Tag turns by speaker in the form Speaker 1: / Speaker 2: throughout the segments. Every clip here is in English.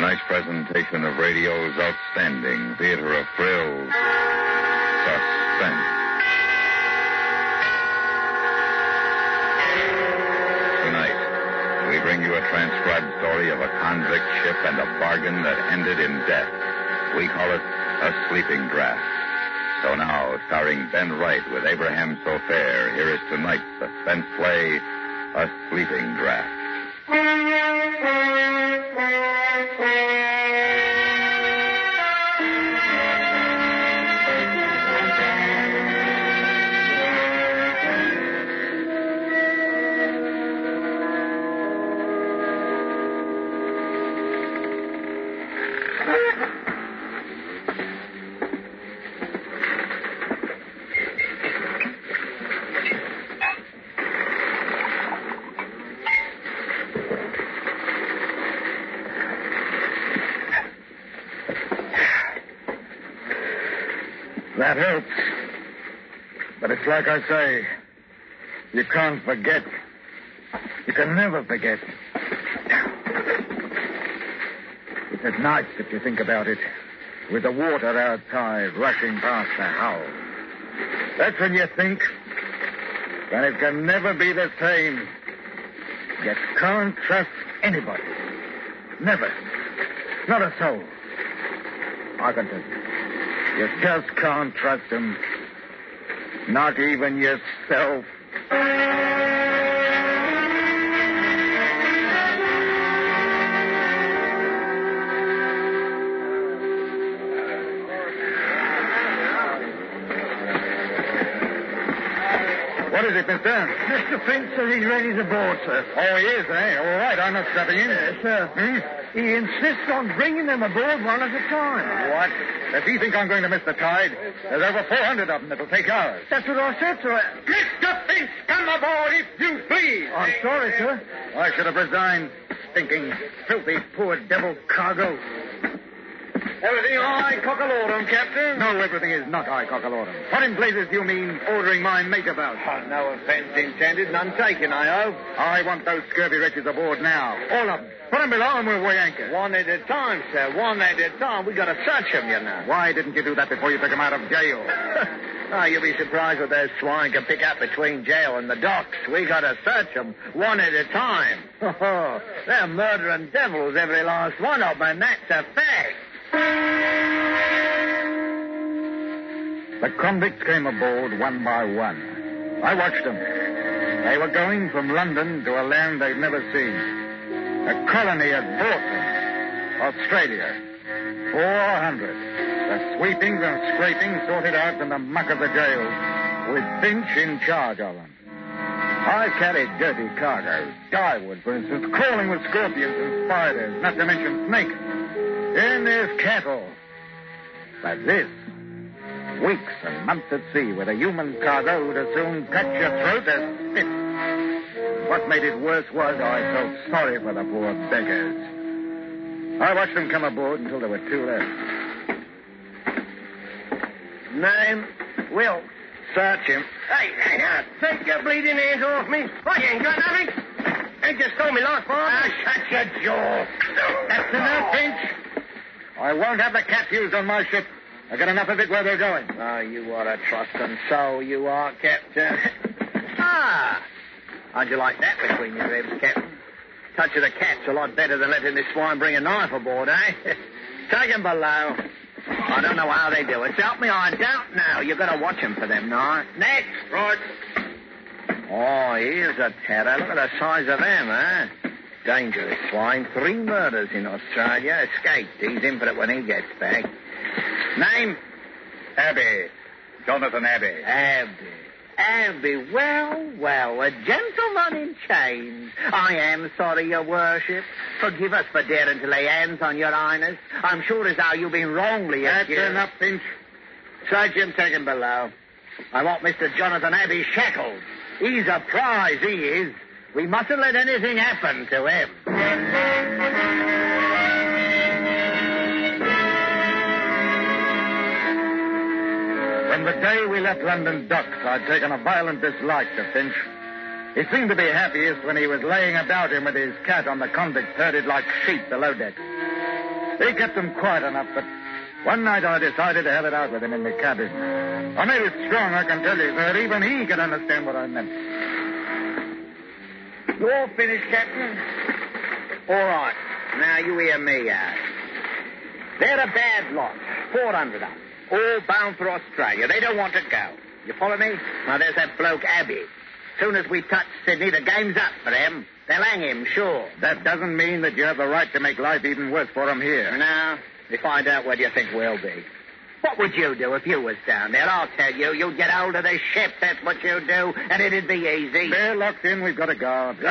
Speaker 1: tonight's presentation of radio's outstanding theater of thrills, Suspense. Tonight, we bring you a transcribed story of a convict ship and a bargain that ended in death. We call it A Sleeping Draft. So now, starring Ben Wright with Abraham Sofaer, here is tonight's suspense play, A Sleeping Draft.
Speaker 2: Thank you. Helps. But it's like I say, you can't forget. You can never forget. It's at night, if you think about it, with the water outside rushing past the house. That's when you think that it can never be the same. You can't trust anybody. Never. Not a soul. I can tell you. You just can't trust him. Not even yourself. What is it, mister?
Speaker 3: Mr. Finch says he's ready to board, sir.
Speaker 2: Oh, he is, eh? All right, I'm not stepping in.
Speaker 3: Yes, sir.
Speaker 2: Hmm?
Speaker 3: He insists on bringing them aboard one at a time.
Speaker 2: What? Does he think I'm going to miss the tide? There's over 400 of them that'll take ours.
Speaker 3: That's what I said, sir.
Speaker 2: Mr. Finch, come aboard if you please.
Speaker 3: I'm sorry, sir.
Speaker 2: I should have resigned. Stinking, filthy, poor devil cargo.
Speaker 3: Everything all right, cockalorum, Captain?
Speaker 2: No, everything is not high cockalorum. What in blazes do you mean ordering my mate about?
Speaker 3: Oh, no offense intended, none taken, I hope.
Speaker 2: I want those scurvy wretches aboard now. All of them. Put them below and we'll weigh anchor.
Speaker 3: One at a time, sir. One at a time. We gotta search them, you know.
Speaker 2: Why didn't you do that before you took them out of jail?
Speaker 3: oh, you'll be surprised what those swine can pick up between jail and the docks. We gotta search them one at a time. Oh, oh, they're murdering devils, every last one of them, and that's a fact.
Speaker 2: The convicts came aboard one by one. I watched them. They were going from London to a land they'd never seen. A colony bought them. Australia. Four hundred. The sweepings and scrapings sorted out from the muck of the jails, with Finch in charge of them. I carried dirty cargoes. Dyewood, for instance, crawling with scorpions and spiders, not to mention snakes. Then there's cattle. But this, weeks and months at sea with a human cargo would as soon cut your throat as spit. What made it worse was I felt sorry for the poor beggars. I watched them come aboard until there were two left.
Speaker 3: Name? Will.
Speaker 2: Search him.
Speaker 3: Hey, hey, now, take your bleeding hands off me. What, you ain't got nothing? Ain't just stole me last part.
Speaker 2: Ah, shut your jaw. That's enough, Finch. I won't have the cat used on my ship. I got enough of it where they're going.
Speaker 3: Oh, you are a trusting so, you are, Captain. ah! How'd you like that between your ribs, Captain? Touch of the cat's a lot better than letting this swine bring a knife aboard, eh? Take him below. I don't know how they do it. Help me, I don't know. You've got to watch him for them, now. Next.
Speaker 2: Right.
Speaker 3: Oh, here's a terror. Look at the size of them, eh? Dangerous swine. Three murders in Australia. Escaped. He's in for it when he gets back. Name?
Speaker 2: Abbey. Jonathan Abbey.
Speaker 3: Abbey. Abbey, well, well, a gentleman in chains. I am sorry, your worship. Forgive us for daring to lay hands on your highness. I'm sure as how you've been wrongly accused.
Speaker 2: That's enough, Finch.
Speaker 3: Sergeant, take him below. I want Mr. Jonathan Abbey shackled. He's a prize, he is. We mustn't let anything happen to him.
Speaker 2: From the day we left London docks, I'd taken a violent dislike to Finch. He seemed to be happiest when he was laying about him with his cat on the convicts herded like sheep below deck. He kept them quiet enough, but one night I decided to have it out with him in the cabin. I made it strong, I can tell you, so that even he could understand what I meant.
Speaker 3: You all finished, Captain? All right. Now you hear me out. They're a bad lot. 400 of them. All bound for Australia. They don't want to go. You follow me? Now there's that bloke, Abbey. Soon as we touch Sydney, the game's up for them. They'll hang him, sure.
Speaker 2: That doesn't mean that you have the right to make life even worse for him here.
Speaker 3: Now, we find out where you think we'll be. What would you do if you was down there? I'll tell you. You'd get hold of the ship, that's what you'd do, and it'd be easy.
Speaker 2: They're locked in, we've got a guard.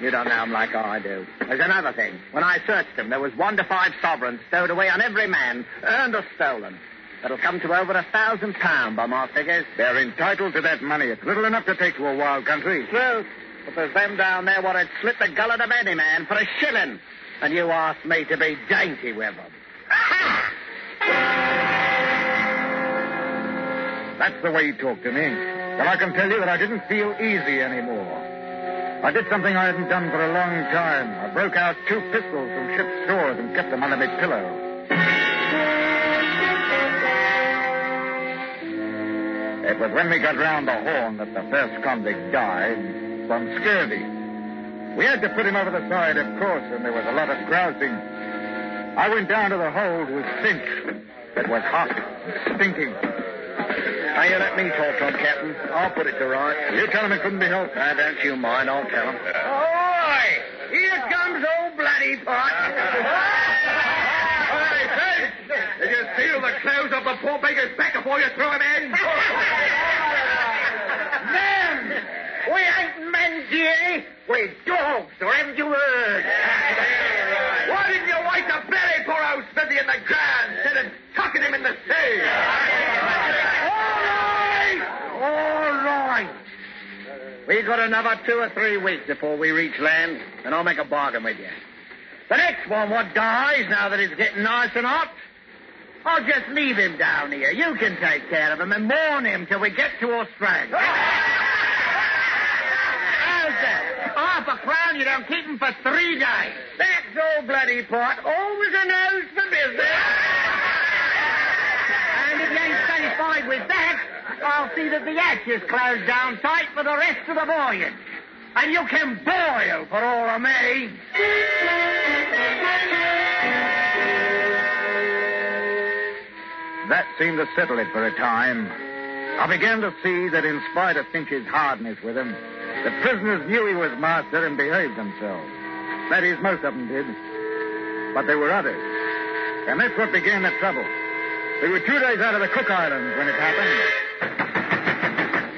Speaker 3: you don't know 'em like I do. There's another thing. When I searched them, there was one to five sovereigns stowed away on every man, earned or stolen. That'll come to over a thousand pound by my figures.
Speaker 2: They're entitled to that money. It's little enough to take to a wild country.
Speaker 3: True. But there's them down there what'd slit the gullet of any man for a shilling. And you asked me to be dainty with them.
Speaker 2: That's the way he talked to me. Well, I can tell you that I didn't feel easy anymore. I did something I hadn't done for a long time. I broke out two pistols from ship's stores and kept them under my pillow. It was when we got round the horn that the first convict died from scurvy. We had to put him over the side, of course, and there was a lot of grousing. I went down to the hold with Finch. It was hot, stinking.
Speaker 3: Now, you let me talk to him, Captain. I'll put it to right.
Speaker 2: You tell him it couldn't be helped.
Speaker 3: Now, don't you mind. I'll tell him. Oi! Here comes old bloody pot.
Speaker 4: Hey, Finch! Did you seal the clothes off the poor beggar's back before you threw him in?
Speaker 3: Men! We ain't men, dearie. We're dogs, or haven't you heard?
Speaker 4: Why didn't you wait to bury poor old Smithy in the ground instead of tucking him in the sea?
Speaker 3: All right! All right. We got another two or three weeks before we reach land, and I'll make a bargain with you. The next one what dies, now that it's getting nice and hot, I'll just leave him down here. You can take care of him and mourn him till we get to Australia. How's that? Half a crown, you don't keep him for three days. That's all bloody pot. Always a nose for business. And if you ain't satisfied with that, I'll see that the hatch is closed down tight for the rest of the voyage. And you can boil for all of me.
Speaker 2: That seemed to settle it for a time. I began to see that in spite of Finch's hardness with him, the prisoners knew he was master and behaved themselves. That is, most of them did. But there were others. And that's what began the trouble. We were two days out of the Cook Islands when it happened.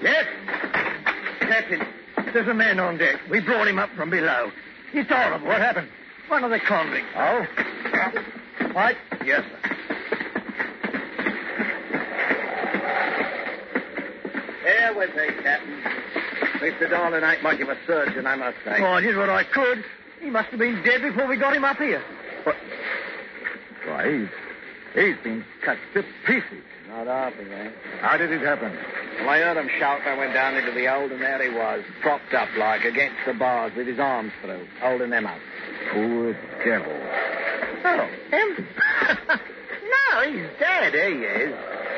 Speaker 3: Yes? Captain, there's a man on deck. We brought him up from below. It's horrible.
Speaker 2: What happened?
Speaker 3: One of the convicts.
Speaker 2: Oh? What?
Speaker 3: Yes, sir. Here with me, Captain. Mr. Darling ain't much of a surgeon, I must say.
Speaker 5: Oh, I did what I could. He must have been dead before we got him up here.
Speaker 2: Why, he's, he's been cut to pieces.
Speaker 3: Not of.
Speaker 2: How did it happen?
Speaker 3: Well, I heard him shout. and I went down into the hold, and there he was, propped up like against the bars with his arms through, holding them up.
Speaker 2: Poor devil.
Speaker 3: Oh, him? no, he's dead, he is.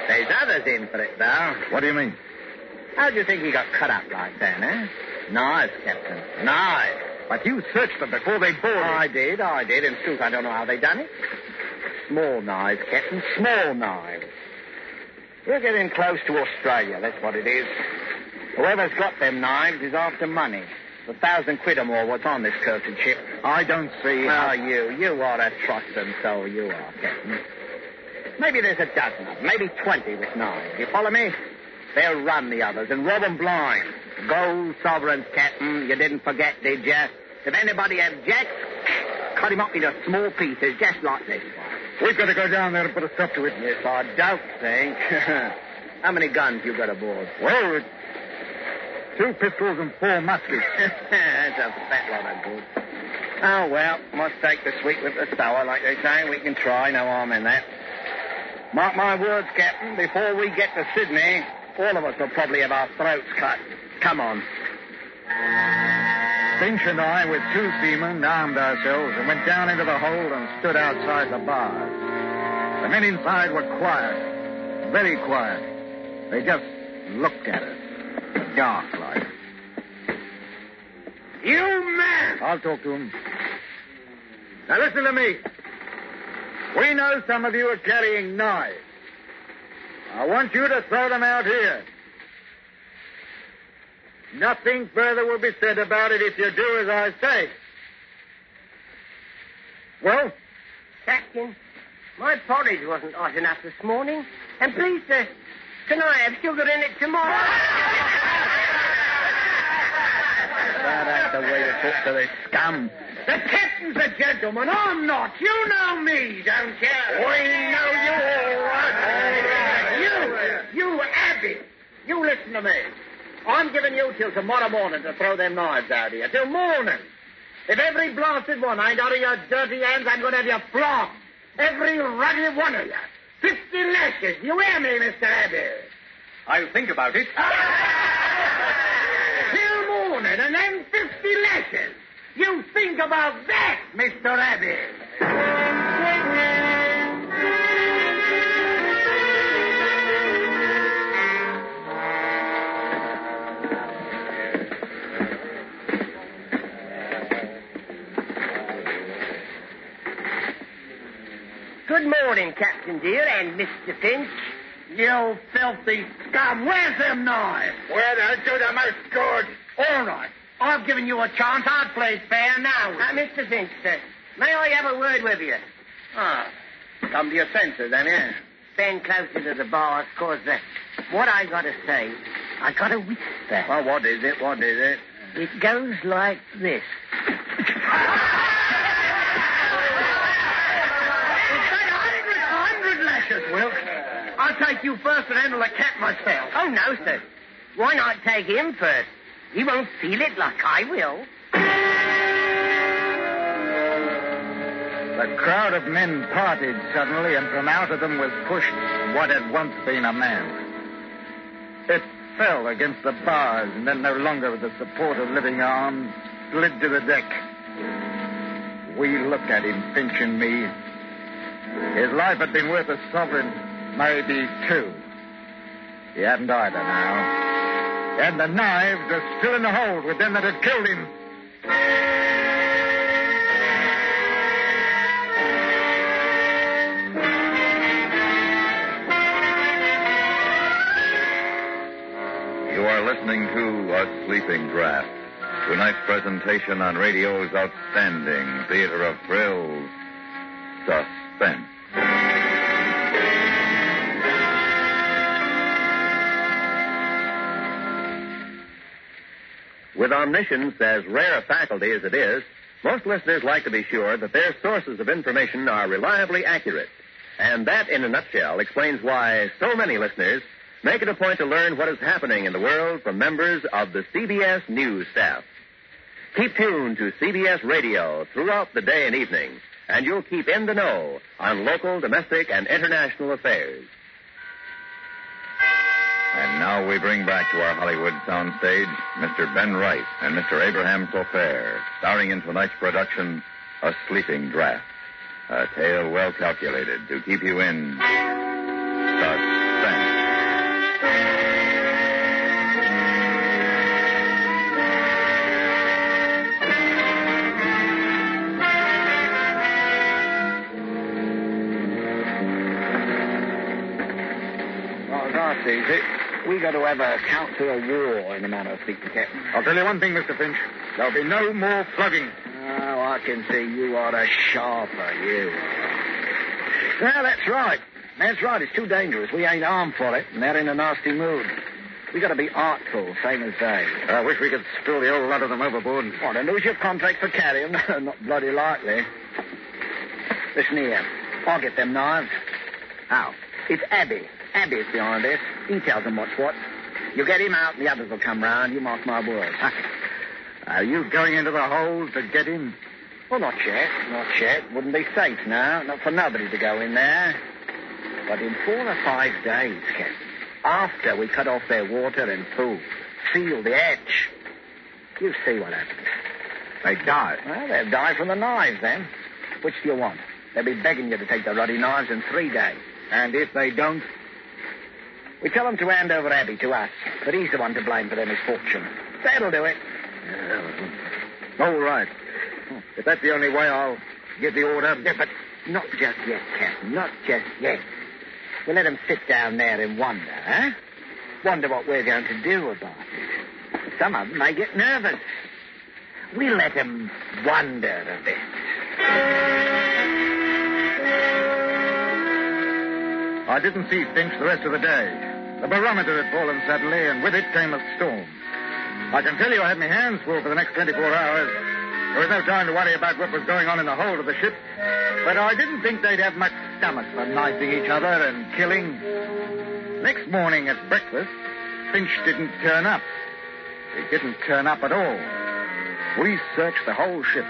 Speaker 3: There's others in for it, though.
Speaker 2: What do you mean?
Speaker 3: How do you think he got cut up like that, eh? Knives, Captain. Knives.
Speaker 2: But you searched them before they boarded.
Speaker 3: I did, I did. In truth, I don't know how they done it. Small knives, Captain. Small knives. We're getting close to Australia, that's what it is. Whoever's got them knives is after money. A thousand quid or more what's on this cursed ship.
Speaker 2: I don't see.
Speaker 3: Oh, you, you are a trusting soul, you are, Captain. Maybe there's a dozen of them, maybe twenty with knives. You follow me? They'll run the others and rob 'em blind. Gold sovereigns, Captain. You didn't forget, did you? If anybody objects, cut him up into small pieces, just like this one.
Speaker 2: We've got to go down there and put a stop to it.
Speaker 3: Yes, I don't think. How many guns you got aboard?
Speaker 2: Well, it's two pistols and four muskets.
Speaker 3: That's a fat lot of good. Oh, well, must take the sweet with the sour, like they say. We can try, no harm in that. Mark my words, Captain, before we get to Sydney, all of us will probably have our throats cut. Come on.
Speaker 2: Finch and I, with two seamen, armed ourselves and went down into the hold and stood outside the bars. The men inside were quiet, very quiet. They just looked at us, dark like.
Speaker 3: You man!
Speaker 2: I'll talk to them. Now listen to me. We know some of you are carrying knives. I want you to throw them out here. Nothing further will be said about it if you do as I say. Well,
Speaker 6: Captain, my porridge wasn't hot enough this morning. And please, sir, can I have sugar in it tomorrow?
Speaker 3: that's the way to talk to this scum.
Speaker 4: The captain's a gentleman. I'm not. You know me, don't you?
Speaker 3: We know you all right.
Speaker 4: You, you Abbott. You listen to me. I'm giving you till tomorrow morning to throw them knives out of here. Till morning. If every blasted one ain't out of your dirty hands, I'm going to have you flogged. Every ruddy one of you. Fifty lashes. You hear me, Mr. Abbey?
Speaker 3: I'll think about it.
Speaker 4: Till morning and then fifty lashes. You think about that, Mr. Abbott.
Speaker 6: Good morning, Captain dear, and Mr. Finch.
Speaker 4: You filthy scum. Where's them knives?
Speaker 3: Well, they'll do the most good.
Speaker 4: All right. I've given you a chance. I'd play fair now.
Speaker 6: Uh, Mr. Finch, sir, may I have a word with you?
Speaker 4: Ah, come to your senses, then, yeah?
Speaker 6: Stand closer to the bars, cause uh, what I gotta say, I gotta whisper.
Speaker 4: Well, what is it? What is it?
Speaker 6: It goes like this.
Speaker 4: A hundred lashes, Wilkes. I'll take you first and handle the cat myself.
Speaker 6: Oh, no, sir. Why not take him first? He won't feel it like I will.
Speaker 2: The crowd of men parted suddenly, and from out of them was pushed what had once been a man. It fell against the bars, and then no longer with the support of living arms, slid to the deck. We looked at him, Finch and me. His life had been worth a sovereign, maybe two. He hadn't either now. And the knives are still in the hold with them that had killed him.
Speaker 1: You are listening to A Sleeping Draft. Tonight's presentation on radio's outstanding theater of thrills, Suspense.
Speaker 7: With omniscience as rare a faculty as it is, most listeners like to be sure that their sources of information are reliably accurate. And that, in a nutshell, explains why so many listeners make it a point to learn what is happening in the world from members of the CBS News staff. Keep tuned to CBS Radio throughout the day and evening, and you'll keep in the know on local, domestic, and international affairs.
Speaker 1: And now we bring back to our Hollywood soundstage Mr. Ben Wright and Mr. Abraham Sofaer, starring in tonight's production, A Sleeping Draft. A tale well calculated to keep you in suspense.
Speaker 3: That's easy. We got to have a council of war in a manner of speaking, Captain.
Speaker 2: I'll tell you one thing, Mr. Finch. There'll be no more flogging.
Speaker 3: Oh, I can see you are a sharper, you are. Well, that's right. That's right. It's too dangerous. We ain't armed for it, and they're in a nasty mood. We got to be artful, same as they.
Speaker 2: I wish we could spill the whole lot of them overboard.
Speaker 3: What, and lose your contract for carrying? Not bloody likely. Listen here. I'll get them knives. How? It's Abby. Abby's behind this. He tells them what's what. You get him out, and the others will come round. You mark my words.
Speaker 2: Are you going into the hold to get him?
Speaker 3: Well, not yet. Not yet. Wouldn't be safe now. Not for nobody to go in there. But in four or five days, Captain, after we cut off their water and food, seal the edge, you see what happens.
Speaker 2: They die.
Speaker 3: Well, they'll die from the knives then. Which do you want? They'll be begging you to take the ruddy knives in three days.
Speaker 2: And if they don't?
Speaker 3: We tell them to hand over Abby to us, but he's the one to blame for their misfortune. That'll do it.
Speaker 2: All right. If that's the only way, I'll give the order.
Speaker 3: Yeah, but not just yet, Captain. Not just yet. We'll let them sit down there and wonder, eh? Wonder what we're going to do about it. Some of them may get nervous. We'll let them wonder a bit.
Speaker 2: I didn't see Finch the rest of the day. The barometer had fallen suddenly, and with it came a storm. I can tell you I had my hands full for the next 24 hours. There was no time to worry about what was going on in the hold of the ship. But I didn't think they'd have much stomach for knifing each other and killing. Next morning at breakfast, Finch didn't turn up. He didn't turn up at all. We searched the whole ship.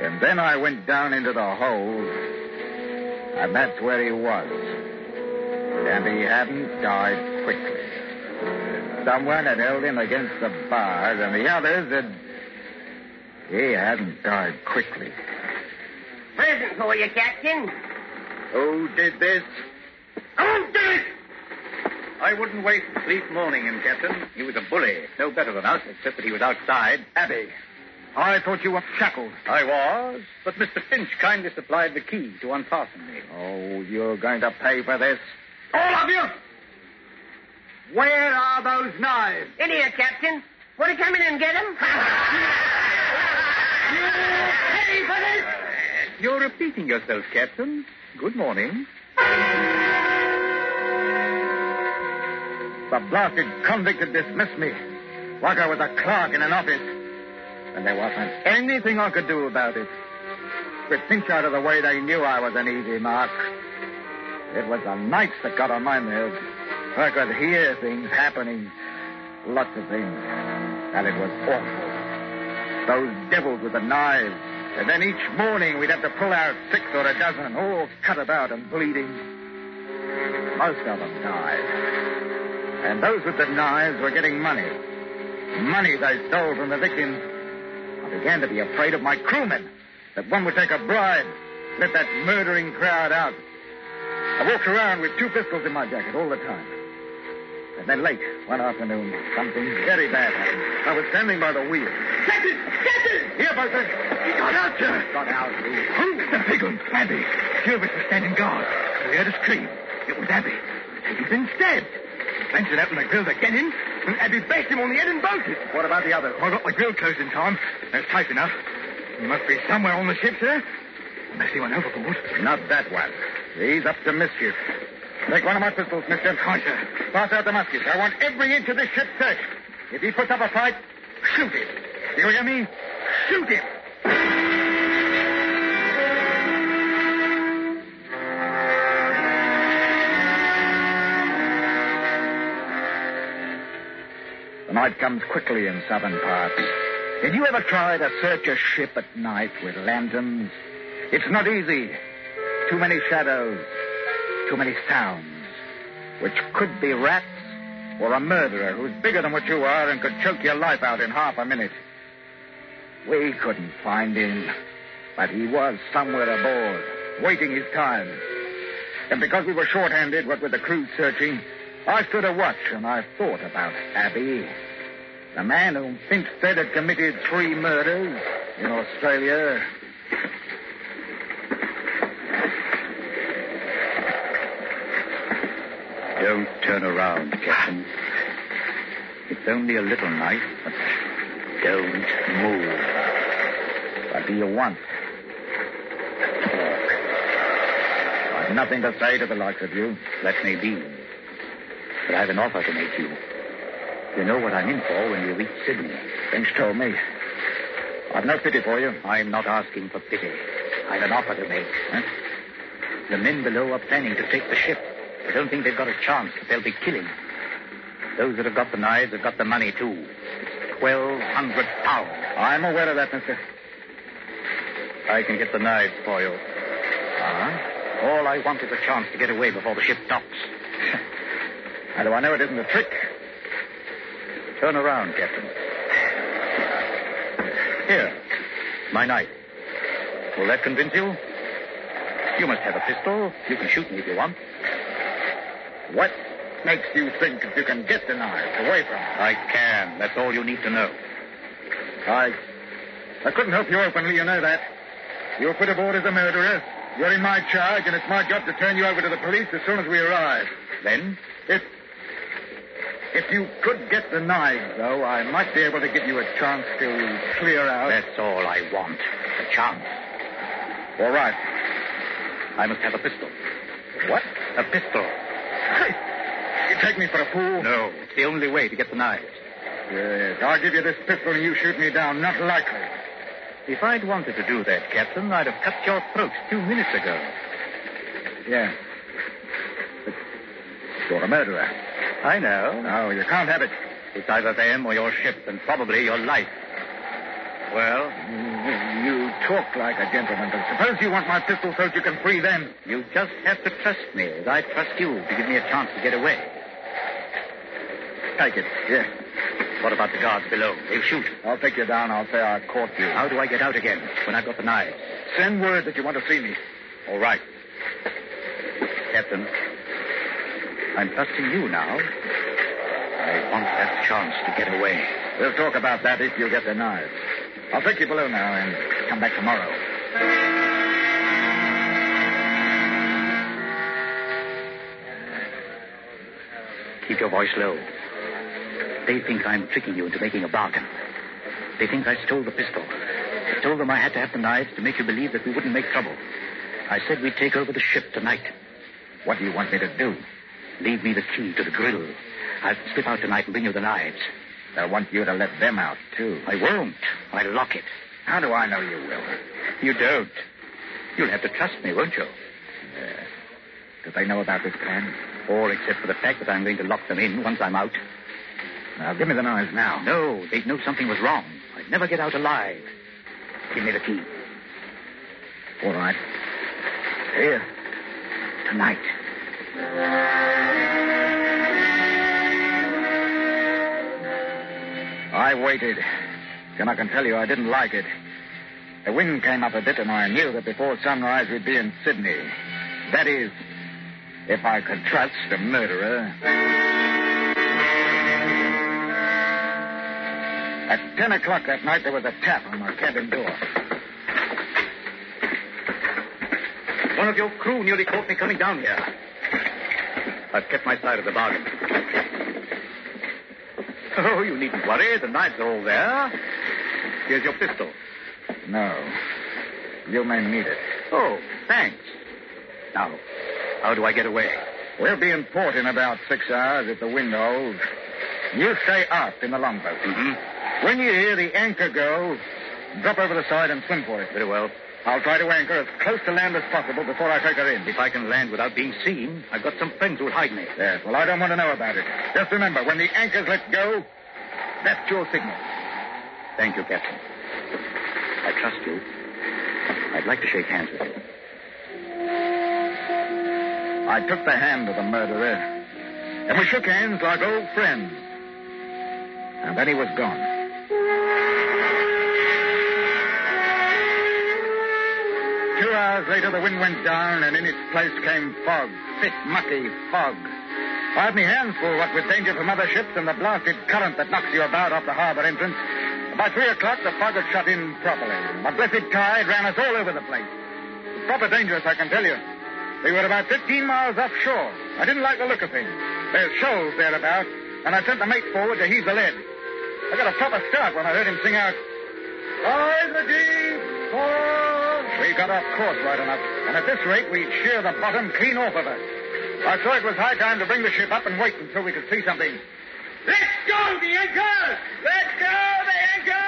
Speaker 2: And then I went down into the hold, and that's where he was. And he hadn't died quickly. Someone had held him against the bars, and the others had. He hadn't died quickly.
Speaker 6: Present for you, Captain.
Speaker 2: Who did this?
Speaker 6: Who did it?
Speaker 7: I wouldn't waste sleep mourning him, Captain. He was a bully. No better than us, except that he was outside.
Speaker 2: Abby. I thought you were shackled.
Speaker 7: I was, but Mr. Finch kindly supplied the key to unfasten me.
Speaker 2: Oh, you're going to pay for this.
Speaker 5: All of you! Where are those knives?
Speaker 6: In here, Captain. Want to come in and get him?
Speaker 5: Pay for this!
Speaker 7: You're repeating yourself, Captain. Good morning.
Speaker 2: The blasted convict had dismissed me like I was a clerk in an office. And there wasn't anything I could do about it. With Finch out of the way, they knew I was an easy mark. It was the nights that got on my nerves. I could hear things happening. Lots of things. And it was awful. Those devils with the knives. And then each morning we'd have to pull out six or a dozen, all cut about and bleeding. Most of them died. And those with the knives were getting money. Money they stole from the victims. I began to be afraid of my crewmen. That one would take a bribe, let that murdering crowd out. I walked around with two pistols in my jacket all the time. And then late one afternoon, something very bad happened. I was standing by the wheel.
Speaker 5: Captain! Captain!
Speaker 2: Here, Buster.
Speaker 5: He got out, sir!
Speaker 2: Got out, who?
Speaker 5: Who? The big one, Abby. Gilbert was standing guard. We heard a scream. It was Abby. He'd been stabbed. Benson opened the grill to get him, and Abby bashed him on the head and bolted.
Speaker 2: What about the others?
Speaker 5: I got the grill closed in time. It's tight enough. He must be somewhere on the ship, sir. Unless he went overboard.
Speaker 2: Not that one. He's up to mischief. Take one of my pistols, mister.
Speaker 5: Sir.
Speaker 2: Pass out the muskets. I want every inch of this ship searched. If he puts up a fight, shoot him. You hear me? Shoot him. The night comes quickly in southern parts. Did you ever try to search a ship at night with lanterns? It's not easy. Too many shadows, too many sounds, which could be rats or a murderer who's bigger than what you are and could choke your life out in half a minute. We couldn't find him, but he was somewhere aboard, waiting his time. And because we were short-handed, what with the crew searching, I stood a watch and I thought about Abby. The man whom Finch said had committed three murders in Australia.
Speaker 7: Don't turn around, Captain. It's only a little knife, but don't move.
Speaker 2: What do you want?
Speaker 7: Talk.
Speaker 2: I've nothing to say to the likes of you.
Speaker 7: That may be. But I've an offer to make you.
Speaker 5: You know what I'm in for when you reach Sydney.
Speaker 2: Finch told me. I've no pity for you.
Speaker 5: I'm not asking for pity. I've an offer to make. Huh? The men below are planning to take the ship. I don't think they've got a chance, they'll be killing. Those that have got the knives have got the money, too. Twelve hundred pounds.
Speaker 2: I'm aware of that, mister.
Speaker 5: I can get the knives for you.
Speaker 2: Uh-huh.
Speaker 5: All I want is a chance to get away before the ship docks.
Speaker 2: How do I know it isn't a trick?
Speaker 5: Turn around, Captain. Here, my knife. Will that convince you? You must have a pistol. You can shoot me if you want.
Speaker 2: What makes you think that you can get the knives away from me?
Speaker 5: I can. That's all you need to know.
Speaker 2: I. I couldn't help you openly, you know that. You're put aboard as a murderer. You're in my charge, and it's my job to turn you over to the police as soon as we arrive.
Speaker 5: Then?
Speaker 2: If. If you could get the knives, though, I might be able to give you a chance to clear out.
Speaker 5: That's all I want. A chance.
Speaker 2: All right.
Speaker 5: I must have a pistol.
Speaker 2: What?
Speaker 5: A pistol.
Speaker 2: Take me for a fool?
Speaker 5: No. It's the only way to get the knives.
Speaker 2: Yes. I'll give you this pistol and you shoot me down. Not likely.
Speaker 5: If I'd wanted to do that, Captain, I'd have cut your throat two minutes ago.
Speaker 2: Yeah. But you're a murderer.
Speaker 5: I know.
Speaker 2: No, you can't have it.
Speaker 5: It's either them or your ship, and probably your life. Well,
Speaker 2: You talk like a gentleman, but suppose you want my pistol so you can free them.
Speaker 5: you just have to trust me as I trust you to give me a chance to get away.
Speaker 2: Take it. Yes.
Speaker 5: What about the guards below? They'll shoot.
Speaker 2: I'll take you down. I'll say I caught you.
Speaker 5: How do I get out again when I've got the knives?
Speaker 2: Send word that you want to see me.
Speaker 5: All right. Captain, I'm trusting you now. I want that chance to get away.
Speaker 2: We'll talk about that if you get the knives. I'll take you below now and come back tomorrow.
Speaker 5: Keep your voice low. They think I'm tricking you into making a bargain. They think I stole the pistol. I told them I had to have the knives to make you believe that we wouldn't make trouble. I said we'd take over the ship tonight.
Speaker 2: What do you want me to do?
Speaker 5: Leave me the key to the grill. I'll slip out tonight and bring you the knives.
Speaker 2: I want you to let them out, too.
Speaker 5: I won't. I'll lock it.
Speaker 2: How do I know you will?
Speaker 5: You don't. You'll have to trust me, won't you?
Speaker 2: Yeah. Do they know about this plan?
Speaker 5: All except for the fact that I'm going to lock them in once I'm out.
Speaker 2: Now, give me the knives now.
Speaker 5: No, they'd know something was wrong. I'd never get out alive. Give me the key.
Speaker 2: All right. Here.
Speaker 5: Tonight.
Speaker 2: I waited. And I can tell you I didn't like it. The wind came up a bit, and I knew that before sunrise we'd be in Sydney. That is, if I could trust a murderer. At 10 o'clock that night, there was a tap on my cabin door.
Speaker 5: One of your crew nearly caught me coming down here. I've kept my side of the bargain. Oh, you needn't worry. The knives are all there. Here's your pistol.
Speaker 2: No. You may need it.
Speaker 5: Oh, thanks. Now, how do I get away?
Speaker 2: We'll be in port in about six hours if the wind holds. You stay aft in the longboat.
Speaker 5: Mm-hmm.
Speaker 2: When you hear the anchor go, drop over the side and swim for it.
Speaker 5: Very well.
Speaker 2: I'll try to anchor as close to land as possible before I take her in.
Speaker 5: If I can land without being seen, I've got some friends who'll hide me.
Speaker 2: Yes, well, I don't want to know about it. Just remember, when the anchor's let go, that's your signal.
Speaker 5: Thank you, Captain. I trust you. I'd like to shake hands with you.
Speaker 2: I took the hand of the murderer, and we shook hands like old friends. And then he was gone. Two hours later, the wind went down, and in its place came fog. Thick, mucky fog. I had my hands full, what with danger from other ships and the blasted current that knocks you about off the harbor entrance. By three o'clock, the fog had shut in properly. A blessed tide ran us all over the place. Proper dangerous, I can tell you. We were about 15 miles offshore. I didn't like the look of things. There's shoals thereabouts, and I sent the mate forward to heave the lead. I got a proper start when I heard him sing out, Rise the deep, We've got off course right enough, and at this rate, we'd shear the bottom clean off of her. I thought it was high time to bring the ship up and wait until we could see something.
Speaker 4: Let's go, the anchor! Let's go, the anchor!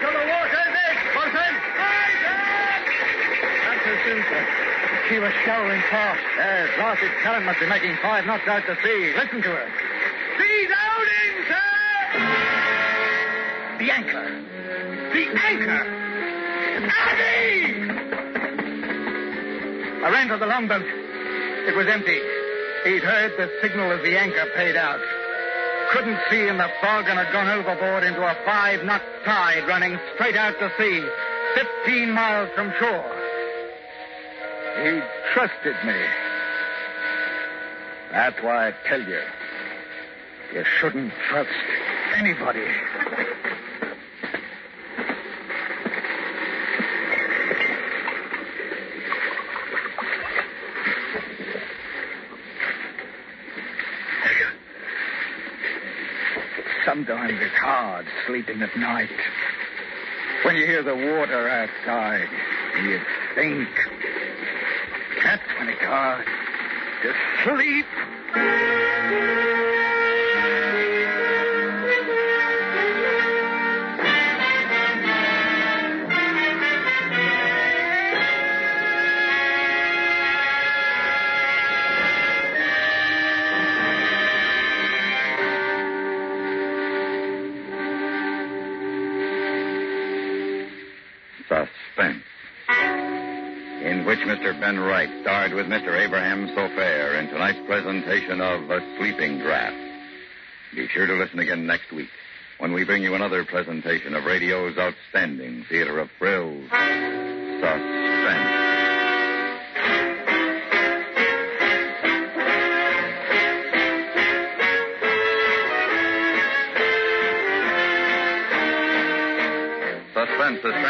Speaker 4: To the water sir.
Speaker 2: She was showering fast. Yes, uh, blasted current must be making five knots out to sea. Listen to her. Anchor!
Speaker 4: Abby!
Speaker 2: I ran to the longboat. It was empty. He'd heard the signal as the anchor paid out. Couldn't see in the fog and had gone overboard into a five knot tide running straight out to sea, 15 miles from shore. He trusted me. That's why I tell you, you shouldn't trust anybody. Sometimes it's hard sleeping at night. When you hear the water outside, you think. When it's hard to sleep.
Speaker 1: Ben Wright starred with Mr. Abraham Sofaer in tonight's presentation of A Sleeping Draft. Be sure to listen again next week when we bring you another presentation of radio's outstanding theater of thrills, Suspense.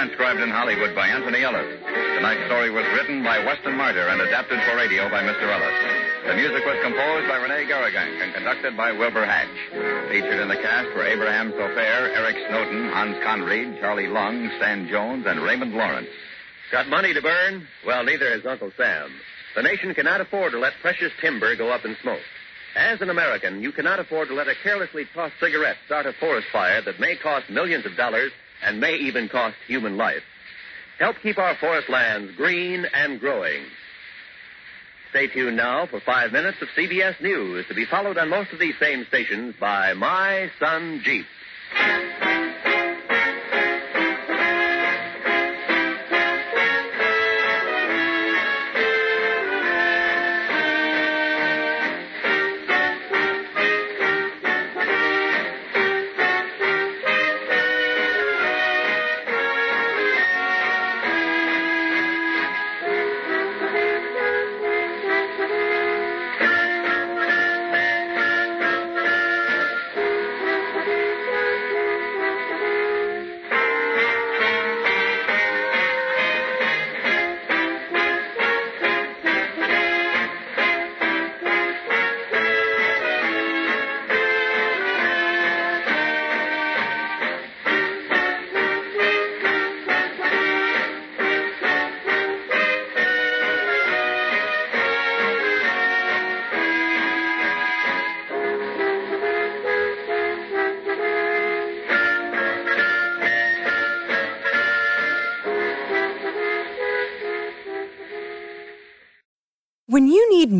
Speaker 1: Transcribed in Hollywood by Antony Ellis. Tonight's story was written by Weston Martyr and adapted for radio by Mr. Ellis. The music was composed by Rene Garriguenc and conducted by Wilbur Hatch. Featured in the cast were Abraham Sofaer, Eric Snowden, Hans Conried, Charlie Lung, Stan Jones, and Raymond Lawrence.
Speaker 7: Got money to burn? Well, neither has Uncle Sam. The nation cannot afford to let precious timber go up in smoke. As an American, you cannot afford to let a carelessly tossed cigarette start a forest fire that may cost millions of dollars and may even cost human life. Help keep our forest lands green and growing. Stay tuned now for five minutes of CBS News to be followed on most of these same stations by My Son Jeep.